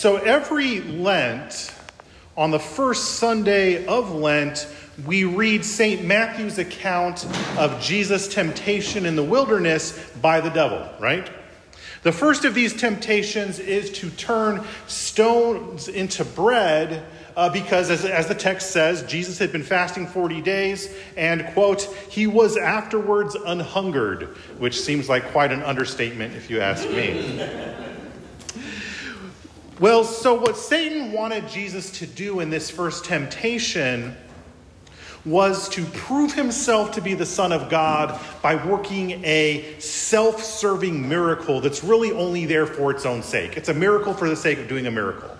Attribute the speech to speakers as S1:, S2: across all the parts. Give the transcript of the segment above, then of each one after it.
S1: So every Lent, on the first Sunday of Lent, we read St. Matthew's account of Jesus' temptation in the wilderness by the devil, right? The first of these temptations is to turn stones into bread uh, because, as, as the text says, Jesus had been fasting 40 days and, quote, he was afterwards unhungered, which seems like quite an understatement if you ask me. Well, so what Satan wanted Jesus to do in this first temptation was to prove himself to be the Son of God by working a self serving miracle that's really only there for its own sake. It's a miracle for the sake of doing a miracle.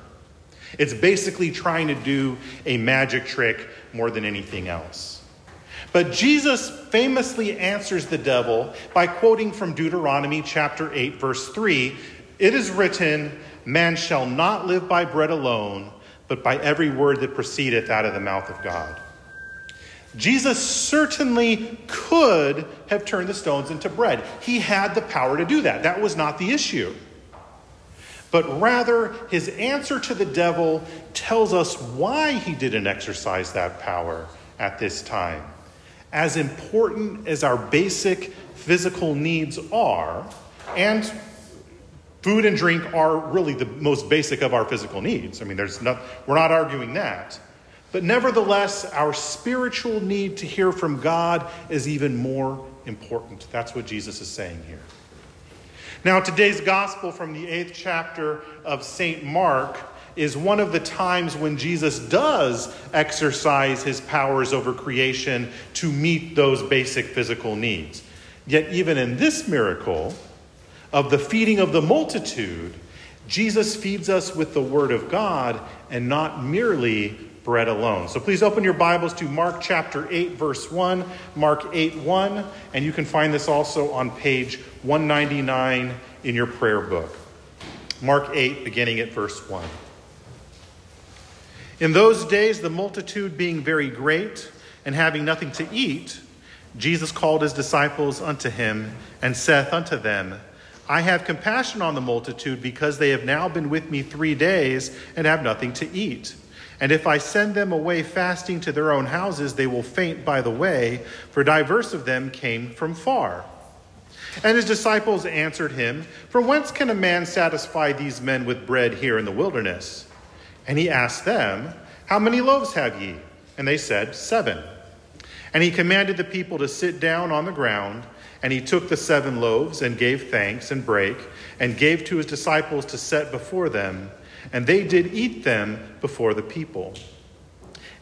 S1: It's basically trying to do a magic trick more than anything else. But Jesus famously answers the devil by quoting from Deuteronomy chapter 8, verse 3 It is written, Man shall not live by bread alone, but by every word that proceedeth out of the mouth of God. Jesus certainly could have turned the stones into bread. He had the power to do that. That was not the issue. But rather, his answer to the devil tells us why he didn't exercise that power at this time. As important as our basic physical needs are, and food and drink are really the most basic of our physical needs. I mean, there's not, we're not arguing that. But nevertheless, our spiritual need to hear from God is even more important. That's what Jesus is saying here. Now, today's gospel from the eighth chapter of St. Mark is one of the times when Jesus does exercise his powers over creation to meet those basic physical needs. Yet, even in this miracle of the feeding of the multitude, Jesus feeds us with the Word of God and not merely bread alone. So please open your Bibles to Mark chapter 8, verse 1, Mark 8, 1, and you can find this also on page 199 in your prayer book. Mark 8, beginning at verse 1. In those days, the multitude being very great and having nothing to eat, Jesus called his disciples unto him and saith unto them, I have compassion on the multitude because they have now been with me three days and have nothing to eat. And if I send them away fasting to their own houses, they will faint by the way, for diverse of them came from far. And his disciples answered him, From whence can a man satisfy these men with bread here in the wilderness? And he asked them, How many loaves have ye? And they said, Seven. And he commanded the people to sit down on the ground. And he took the seven loaves and gave thanks and brake, and gave to his disciples to set before them and they did eat them before the people.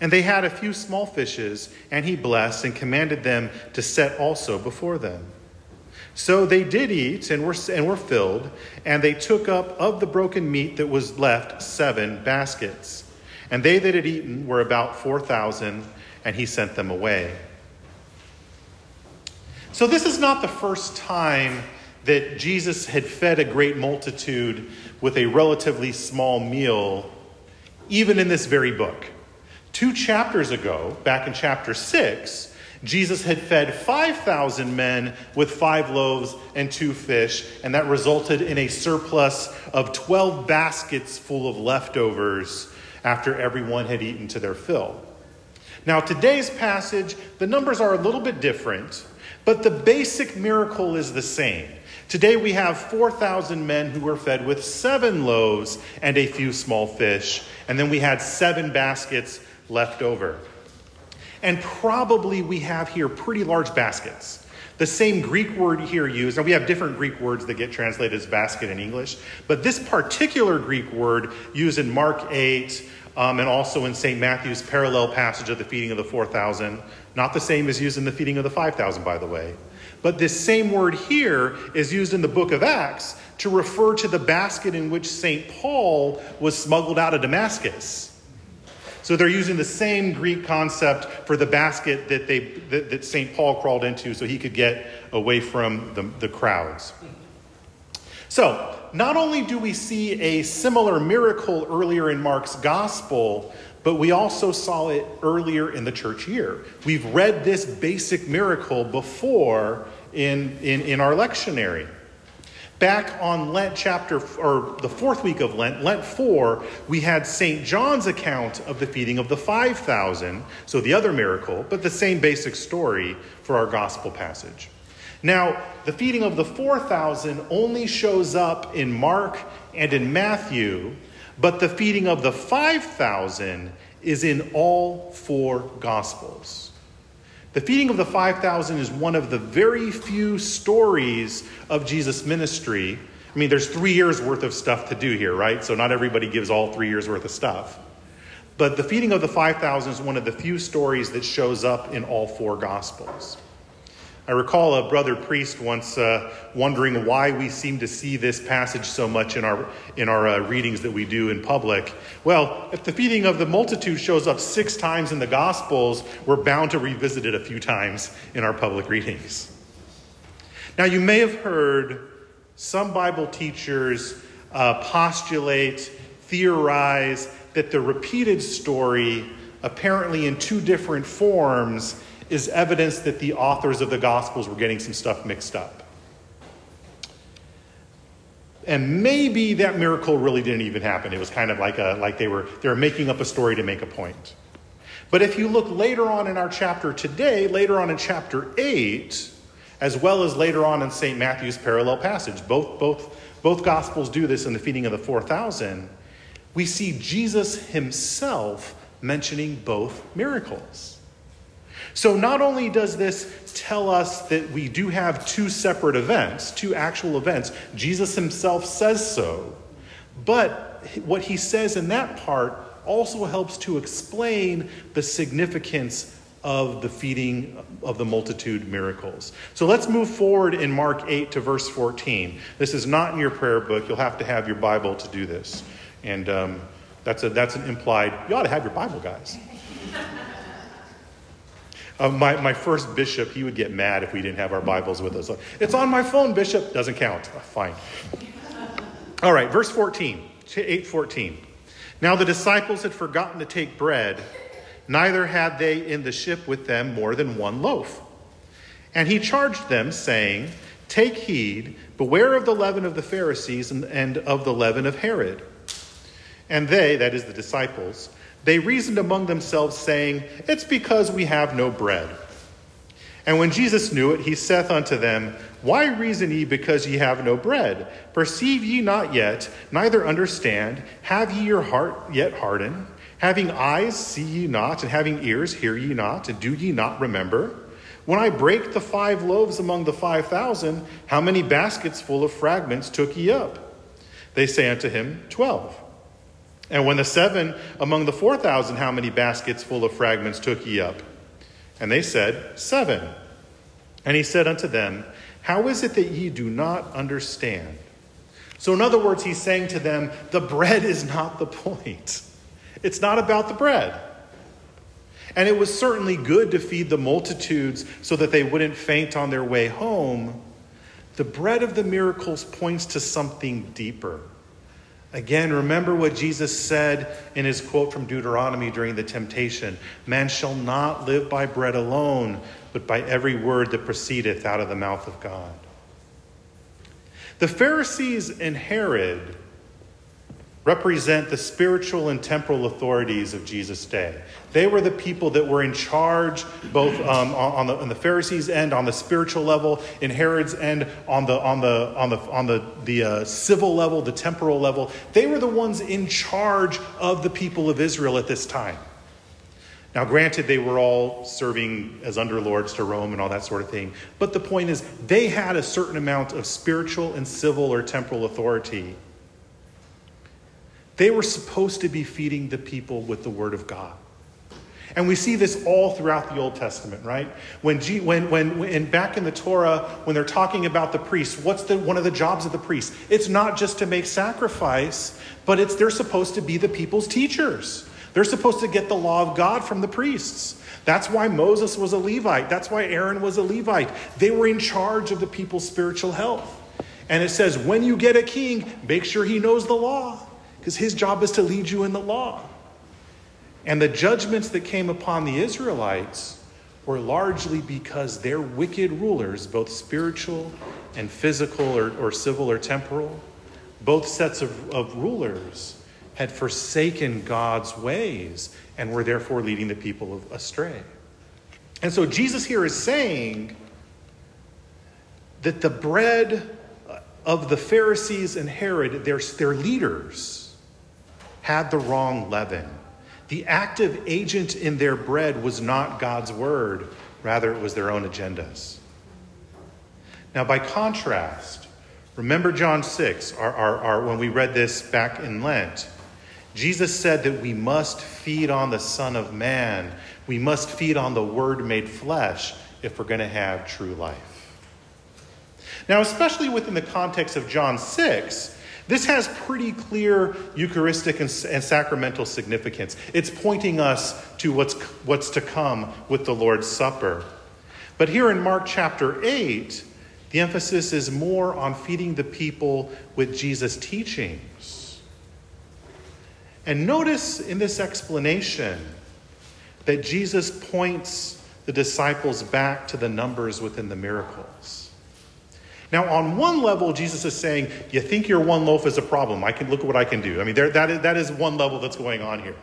S1: And they had a few small fishes, and he blessed and commanded them to set also before them. So they did eat and were, and were filled, and they took up of the broken meat that was left seven baskets. And they that had eaten were about 4,000, and he sent them away. So this is not the first time that Jesus had fed a great multitude with a relatively small meal, even in this very book. Two chapters ago, back in chapter 6, Jesus had fed 5,000 men with five loaves and two fish, and that resulted in a surplus of 12 baskets full of leftovers after everyone had eaten to their fill. Now, today's passage, the numbers are a little bit different, but the basic miracle is the same. Today we have 4,000 men who were fed with seven loaves and a few small fish, and then we had seven baskets left over. And probably we have here pretty large baskets. The same Greek word here used, and we have different Greek words that get translated as basket in English, but this particular Greek word used in Mark 8 um, and also in St. Matthew's parallel passage of the feeding of the 4,000, not the same as used in the feeding of the 5,000, by the way. But this same word here is used in the book of Acts to refer to the basket in which St. Paul was smuggled out of Damascus. So they're using the same Greek concept for the basket that, they, that, that St. Paul crawled into so he could get away from the, the crowds. So, not only do we see a similar miracle earlier in Mark's gospel, but we also saw it earlier in the church year. We've read this basic miracle before in, in, in our lectionary. Back on Lent chapter, or the fourth week of Lent, Lent 4, we had St. John's account of the feeding of the 5,000, so the other miracle, but the same basic story for our gospel passage. Now, the feeding of the 4,000 only shows up in Mark and in Matthew, but the feeding of the 5,000 is in all four gospels. The feeding of the 5,000 is one of the very few stories of Jesus' ministry. I mean, there's three years worth of stuff to do here, right? So not everybody gives all three years worth of stuff. But the feeding of the 5,000 is one of the few stories that shows up in all four Gospels. I recall a brother priest once uh, wondering why we seem to see this passage so much in our, in our uh, readings that we do in public. Well, if the feeding of the multitude shows up six times in the Gospels, we're bound to revisit it a few times in our public readings. Now, you may have heard some Bible teachers uh, postulate, theorize that the repeated story, apparently in two different forms, is evidence that the authors of the Gospels were getting some stuff mixed up. And maybe that miracle really didn't even happen. It was kind of like, a, like they, were, they were making up a story to make a point. But if you look later on in our chapter today, later on in chapter 8, as well as later on in St. Matthew's parallel passage, both, both, both Gospels do this in the feeding of the 4,000, we see Jesus himself mentioning both miracles. So, not only does this tell us that we do have two separate events, two actual events, Jesus himself says so, but what he says in that part also helps to explain the significance of the feeding of the multitude miracles. So let's move forward in Mark 8 to verse 14. This is not in your prayer book. You'll have to have your Bible to do this. And um, that's, a, that's an implied, you ought to have your Bible, guys. Uh, my, my first bishop, he would get mad if we didn't have our Bibles with us. It's on my phone, bishop. Doesn't count. Oh, fine. All right, verse 14, 814. Now the disciples had forgotten to take bread, neither had they in the ship with them more than one loaf. And he charged them, saying, Take heed, beware of the leaven of the Pharisees and, and of the leaven of Herod. And they, that is the disciples, they reasoned among themselves, saying, It's because we have no bread. And when Jesus knew it, he saith unto them, Why reason ye because ye have no bread? Perceive ye not yet, neither understand? Have ye your heart yet hardened? Having eyes, see ye not, and having ears, hear ye not, and do ye not remember? When I break the five loaves among the five thousand, how many baskets full of fragments took ye up? They say unto him, Twelve. And when the seven among the four thousand, how many baskets full of fragments took ye up? And they said, Seven. And he said unto them, How is it that ye do not understand? So, in other words, he's saying to them, The bread is not the point. It's not about the bread. And it was certainly good to feed the multitudes so that they wouldn't faint on their way home. The bread of the miracles points to something deeper. Again, remember what Jesus said in his quote from Deuteronomy during the temptation Man shall not live by bread alone, but by every word that proceedeth out of the mouth of God. The Pharisees and Herod represent the spiritual and temporal authorities of Jesus' day. They were the people that were in charge, both um, on, the, on the Pharisees' end, on the spiritual level, in Herod's end, on the, on the, on the, on the, the uh, civil level, the temporal level. They were the ones in charge of the people of Israel at this time. Now, granted, they were all serving as underlords to Rome and all that sort of thing, but the point is, they had a certain amount of spiritual and civil or temporal authority they were supposed to be feeding the people with the Word of God. And we see this all throughout the Old Testament, right? When, G, when, when, when back in the Torah, when they're talking about the priests, what's the, one of the jobs of the priests? It's not just to make sacrifice, but it's they're supposed to be the people's teachers. They're supposed to get the law of God from the priests. That's why Moses was a Levite. That's why Aaron was a Levite. They were in charge of the people's spiritual health. And it says, when you get a king, make sure he knows the law because his job is to lead you in the law. And the judgments that came upon the Israelites were largely because their wicked rulers, both spiritual and physical or, or civil or temporal, both sets of, of rulers had forsaken God's ways and were therefore leading the people astray. And so Jesus here is saying that the bread of the Pharisees and Herod, their, their leaders, had the wrong leaven. The active agent in their bread was not God's word, rather, it was their own agendas. Now, by contrast, remember John 6, our, our, our, when we read this back in Lent. Jesus said that we must feed on the Son of Man. We must feed on the Word made flesh if we're going to have true life. Now, especially within the context of John 6, this has pretty clear Eucharistic and, and, sacramental significance. It's pointing us to what's, what's to come with the Lord's Supper. But here in Mark chapter 8, the emphasis is more on feeding the people with Jesus' teachings. And notice in this explanation that Jesus points the disciples back to the numbers within the miracles. Now, on one level, Jesus is saying, You think your one loaf is a problem. I can look at what I can do. I mean, there, that, is, that is one level that's going on here.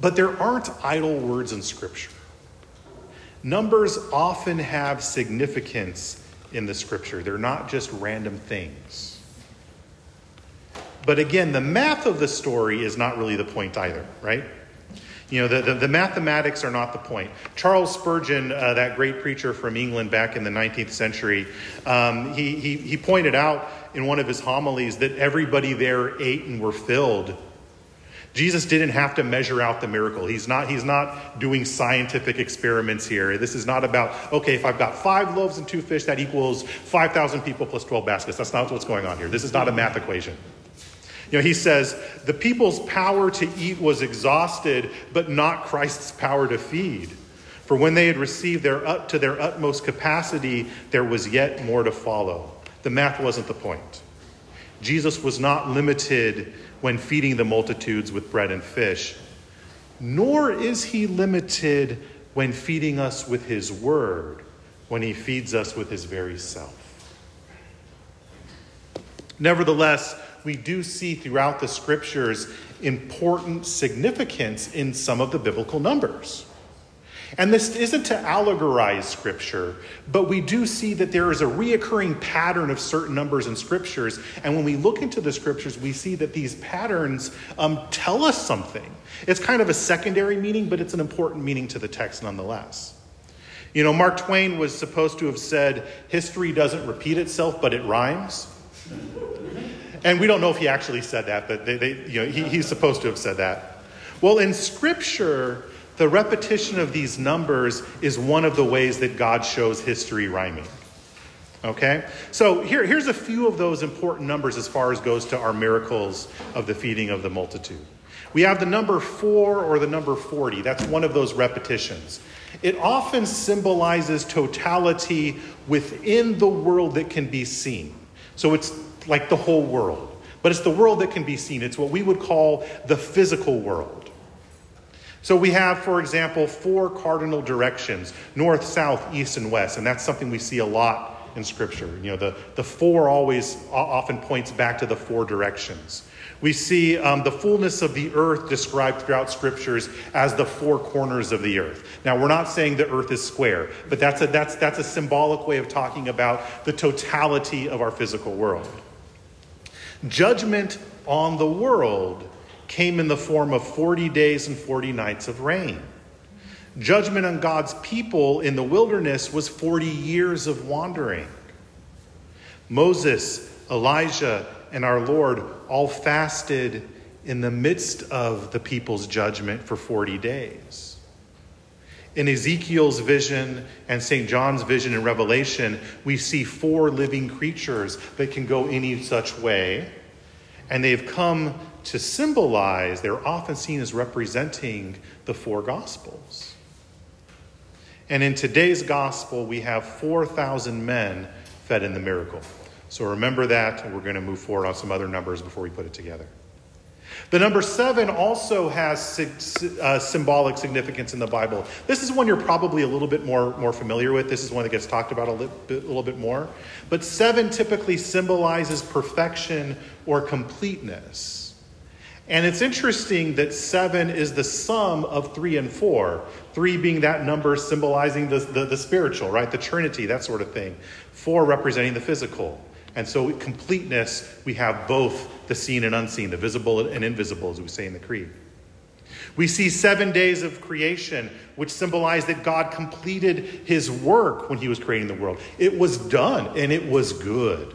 S1: But there aren't idle words in Scripture. Numbers often have significance in the Scripture, they're not just random things. But again, the math of the story is not really the point either, right? You know, the, the, the, mathematics are not the point. Charles Spurgeon, uh, that great preacher from England back in the 19th century, um, he, he, he pointed out in one of his homilies that everybody there ate and were filled. Jesus didn't have to measure out the miracle. He's not, he's not doing scientific experiments here. This is not about, okay, if I've got five loaves and two fish, that equals 5,000 people plus 12 baskets. That's not what's going on here. This is not a math equation. You know, he says, the people's power to eat was exhausted, but not Christ's power to feed. For when they had received their up to their utmost capacity, there was yet more to follow. The math wasn't the point. Jesus was not limited when feeding the multitudes with bread and fish, nor is he limited when feeding us with his word, when he feeds us with his very self. Nevertheless, we do see throughout the scriptures important significance in some of the biblical numbers. And this isn't to allegorize scripture, but we do see that there is a reoccurring pattern of certain numbers in scriptures. And when we look into the scriptures, we see that these patterns um, tell us something. It's kind of a secondary meaning, but it's an important meaning to the text nonetheless. You know, Mark Twain was supposed to have said, History doesn't repeat itself, but it rhymes. And we don't know if he actually said that, but they, they, you know, he, he's supposed to have said that. Well, in Scripture, the repetition of these numbers is one of the ways that God shows history rhyming. Okay? So here, here's a few of those important numbers as far as goes to our miracles of the feeding of the multitude. We have the number four or the number 40. That's one of those repetitions. It often symbolizes totality within the world that can be seen. So it's like the whole world. But it's the world that can be seen. It's what we would call the physical world. So we have, for example, four cardinal directions north, south, east, and west. And that's something we see a lot in Scripture. You know, the, the four always often points back to the four directions. We see um, the fullness of the earth described throughout scriptures as the four corners of the earth. Now, we're not saying the earth is square, but that's a, that's, that's a symbolic way of talking about the totality of our physical world. Judgment on the world came in the form of 40 days and 40 nights of rain. Judgment on God's people in the wilderness was 40 years of wandering. Moses, Elijah, and our Lord all fasted in the midst of the people's judgment for 40 days. In Ezekiel's vision and St. John's vision in Revelation, we see four living creatures that can go any such way. And they've come to symbolize, they're often seen as representing the four Gospels. And in today's Gospel, we have 4,000 men fed in the miracle. So remember that, and we're going to move forward on some other numbers before we put it together. The number seven also has uh, symbolic significance in the Bible. This is one you're probably a little bit more, more familiar with. This is one that gets talked about a little, bit, little bit more. But seven typically symbolizes perfection or completeness. And it's interesting that seven is the sum of three and four. Three being that number symbolizing the, the, the, spiritual, right? The Trinity, that sort of thing. Four representing the physical. And so, with completeness, we have both the seen and unseen, the visible and invisible, as we say in the Creed. We see seven days of creation, which symbolize that God completed his work when he was creating the world. It was done and it was good.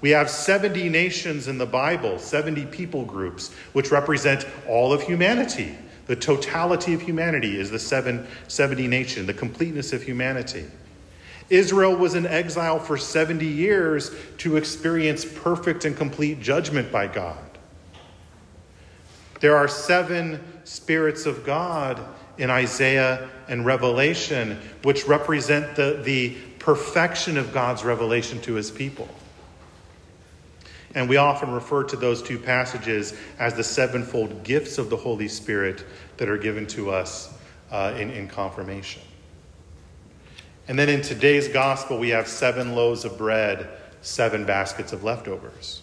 S1: We have 70 nations in the Bible, 70 people groups, which represent all of humanity. The totality of humanity is the seven, 70 nation, the completeness of humanity. Israel was in exile for 70 years to experience perfect and complete judgment by God. There are seven spirits of God in Isaiah and Revelation, which represent the, the perfection of God's revelation to his people. And we often refer to those two passages as the sevenfold gifts of the Holy Spirit that are given to us uh, in, in confirmation. And then in today's gospel, we have seven loaves of bread, seven baskets of leftovers.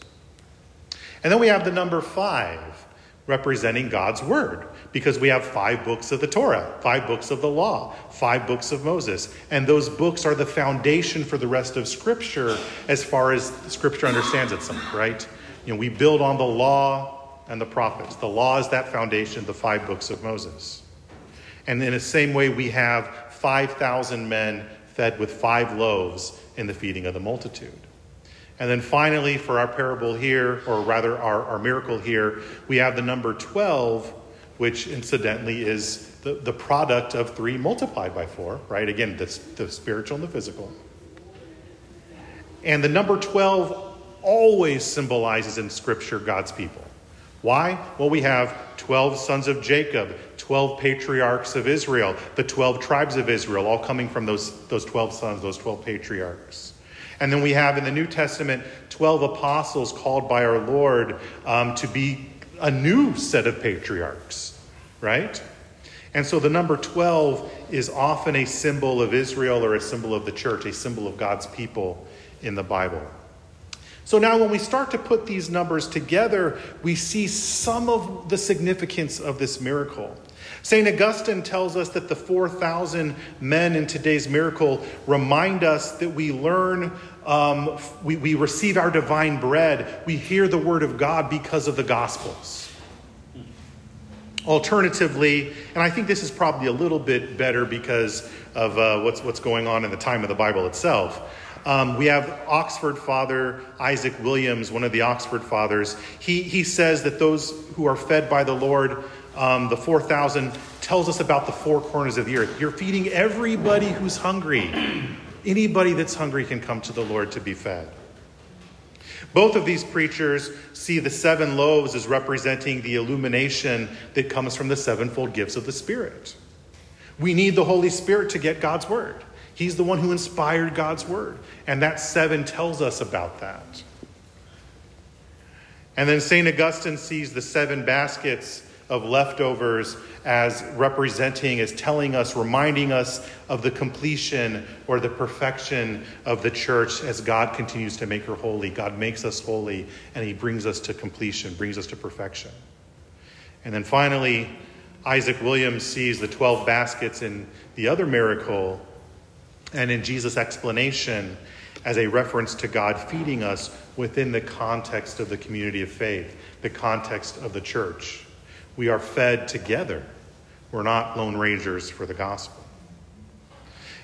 S1: And then we have the number five, representing God's word because we have five books of the Torah, five books of the law, five books of Moses. And those books are the foundation for the rest of Scripture as far as Scripture understands itself, right? You know, we build on the law and the prophets. The law is that foundation, the five books of Moses. And in the same way, we have 5,000 men fed with five loaves in the feeding of the multitude. And then finally, for our parable here, or rather our, our miracle here, we have the number 12, which incidentally is the, the product of 3 multiplied by 4, right? Again, the, the spiritual and the physical. And the number 12 always symbolizes in Scripture God's people. Why? Well, we have 12 sons of Jacob, 12 patriarchs of Israel, the 12 tribes of Israel, all coming from those, those 12 sons, those 12 patriarchs. And then we have in the New Testament 12 apostles called by our Lord um, to be a new set of patriarchs, right? And so the number 12 is often a symbol of Israel or a symbol of the church, a symbol of God's people in the Bible. So now, when we start to put these numbers together, we see some of the significance of this miracle. St. Augustine tells us that the 4,000 men in today's miracle remind us that we learn, um, we, we receive our divine bread, we hear the word of God because of the Gospels. Alternatively, and I think this is probably a little bit better because of uh, what's, what's going on in the time of the Bible itself. Um, we have Oxford father Isaac Williams, one of the Oxford fathers. He, he says that those who are fed by the Lord um, the 4,000 tells us about the four corners of the earth. You're feeding everybody who's hungry. Anybody that's hungry can come to the Lord to be fed. Both of these preachers see the seven loaves as representing the illumination that comes from the sevenfold gifts of the Spirit. We need the Holy Spirit to get God's word. He's the one who inspired God's word. And that seven tells us about that. And then St. Augustine sees the seven baskets of leftovers as representing, as telling us, reminding us of the completion or the perfection of the church as God continues to make her holy. God makes us holy and he brings us to completion, brings us to perfection. And then finally, Isaac Williams sees the 12 baskets in the other miracle and in Jesus' explanation as a reference to God feeding us within the context of the community of faith, the context of the church. We are fed together. We're not lone rangers for the gospel.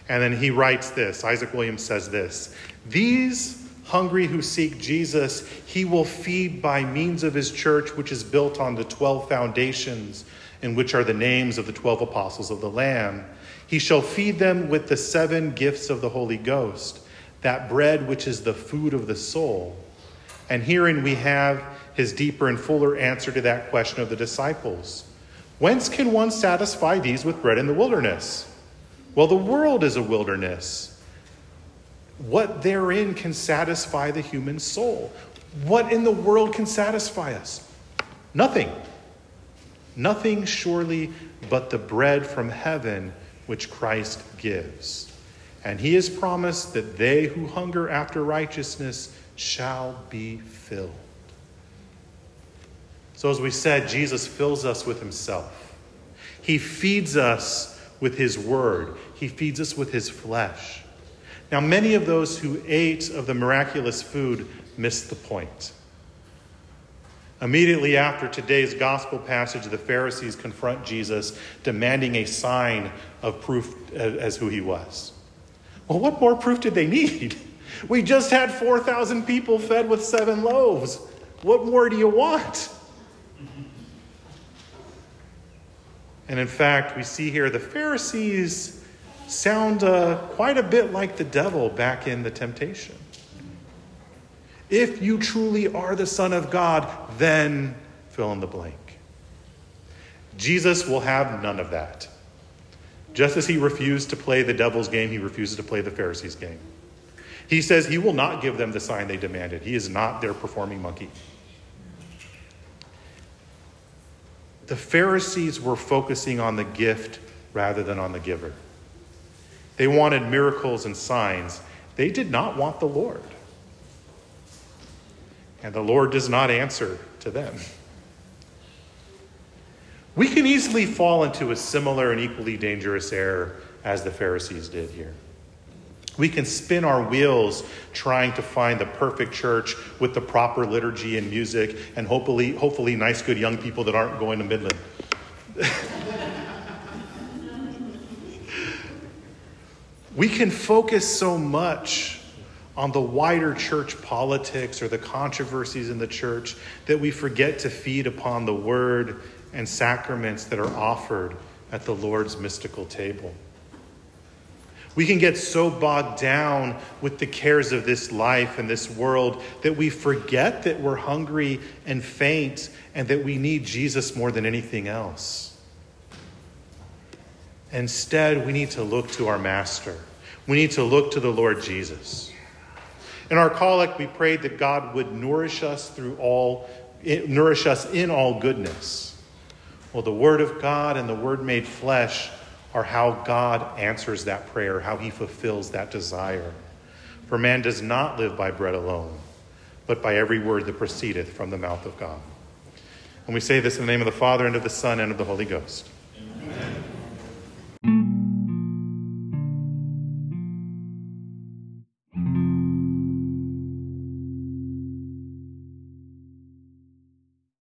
S1: And then he writes this Isaac Williams says this These hungry who seek Jesus, he will feed by means of his church, which is built on the 12 foundations, in which are the names of the 12 apostles of the Lamb. He shall feed them with the seven gifts of the Holy Ghost, that bread which is the food of the soul. And herein we have his deeper and fuller answer to that question of the disciples. Whence can one satisfy these with bread in the wilderness? Well, the world is a wilderness. What therein can satisfy the human soul? What in the world can satisfy us? Nothing. Nothing surely but the bread from heaven which Christ gives. And he has promised that they who hunger after righteousness shall be filled. So, as we said, Jesus fills us with himself. He feeds us with his word, he feeds us with his flesh. Now, many of those who ate of the miraculous food missed the point. Immediately after today's gospel passage, the Pharisees confront Jesus, demanding a sign of proof as who he was. Well, what more proof did they need? We just had 4,000 people fed with seven loaves. What more do you want? And in fact, we see here the Pharisees sound uh, quite a bit like the devil back in the temptation. If you truly are the Son of God, then fill in the blank. Jesus will have none of that. Just as he refused to play the devil's game, he refuses to play the Pharisees' game. He says he will not give them the sign they demanded. He is not their performing monkey. The Pharisees were focusing on the gift rather than on the giver. They wanted miracles and signs. They did not want the Lord. And the Lord does not answer to them. We can easily fall into a similar and equally dangerous error as the Pharisees did here. We can spin our wheels trying to find the perfect church with the proper liturgy and music and hopefully, hopefully nice, good young people that aren't going to Midland. we can focus so much on the wider church politics or the controversies in the church that we forget to feed upon the word and sacraments that are offered at the Lord's mystical table. We can get so bogged down with the cares of this life and this world that we forget that we're hungry and faint and that we need Jesus more than anything else. Instead, we need to look to our Master. We need to look to the Lord Jesus. In our collect, we prayed that God would nourish us through all, nourish us in all goodness. Well, the Word of God and the Word made flesh are how God answers that prayer, how He fulfills that desire. For man does not live by bread alone, but by every word that proceedeth from the mouth of God. And we say this in the name of the Father, and of the Son, and of the Holy Ghost.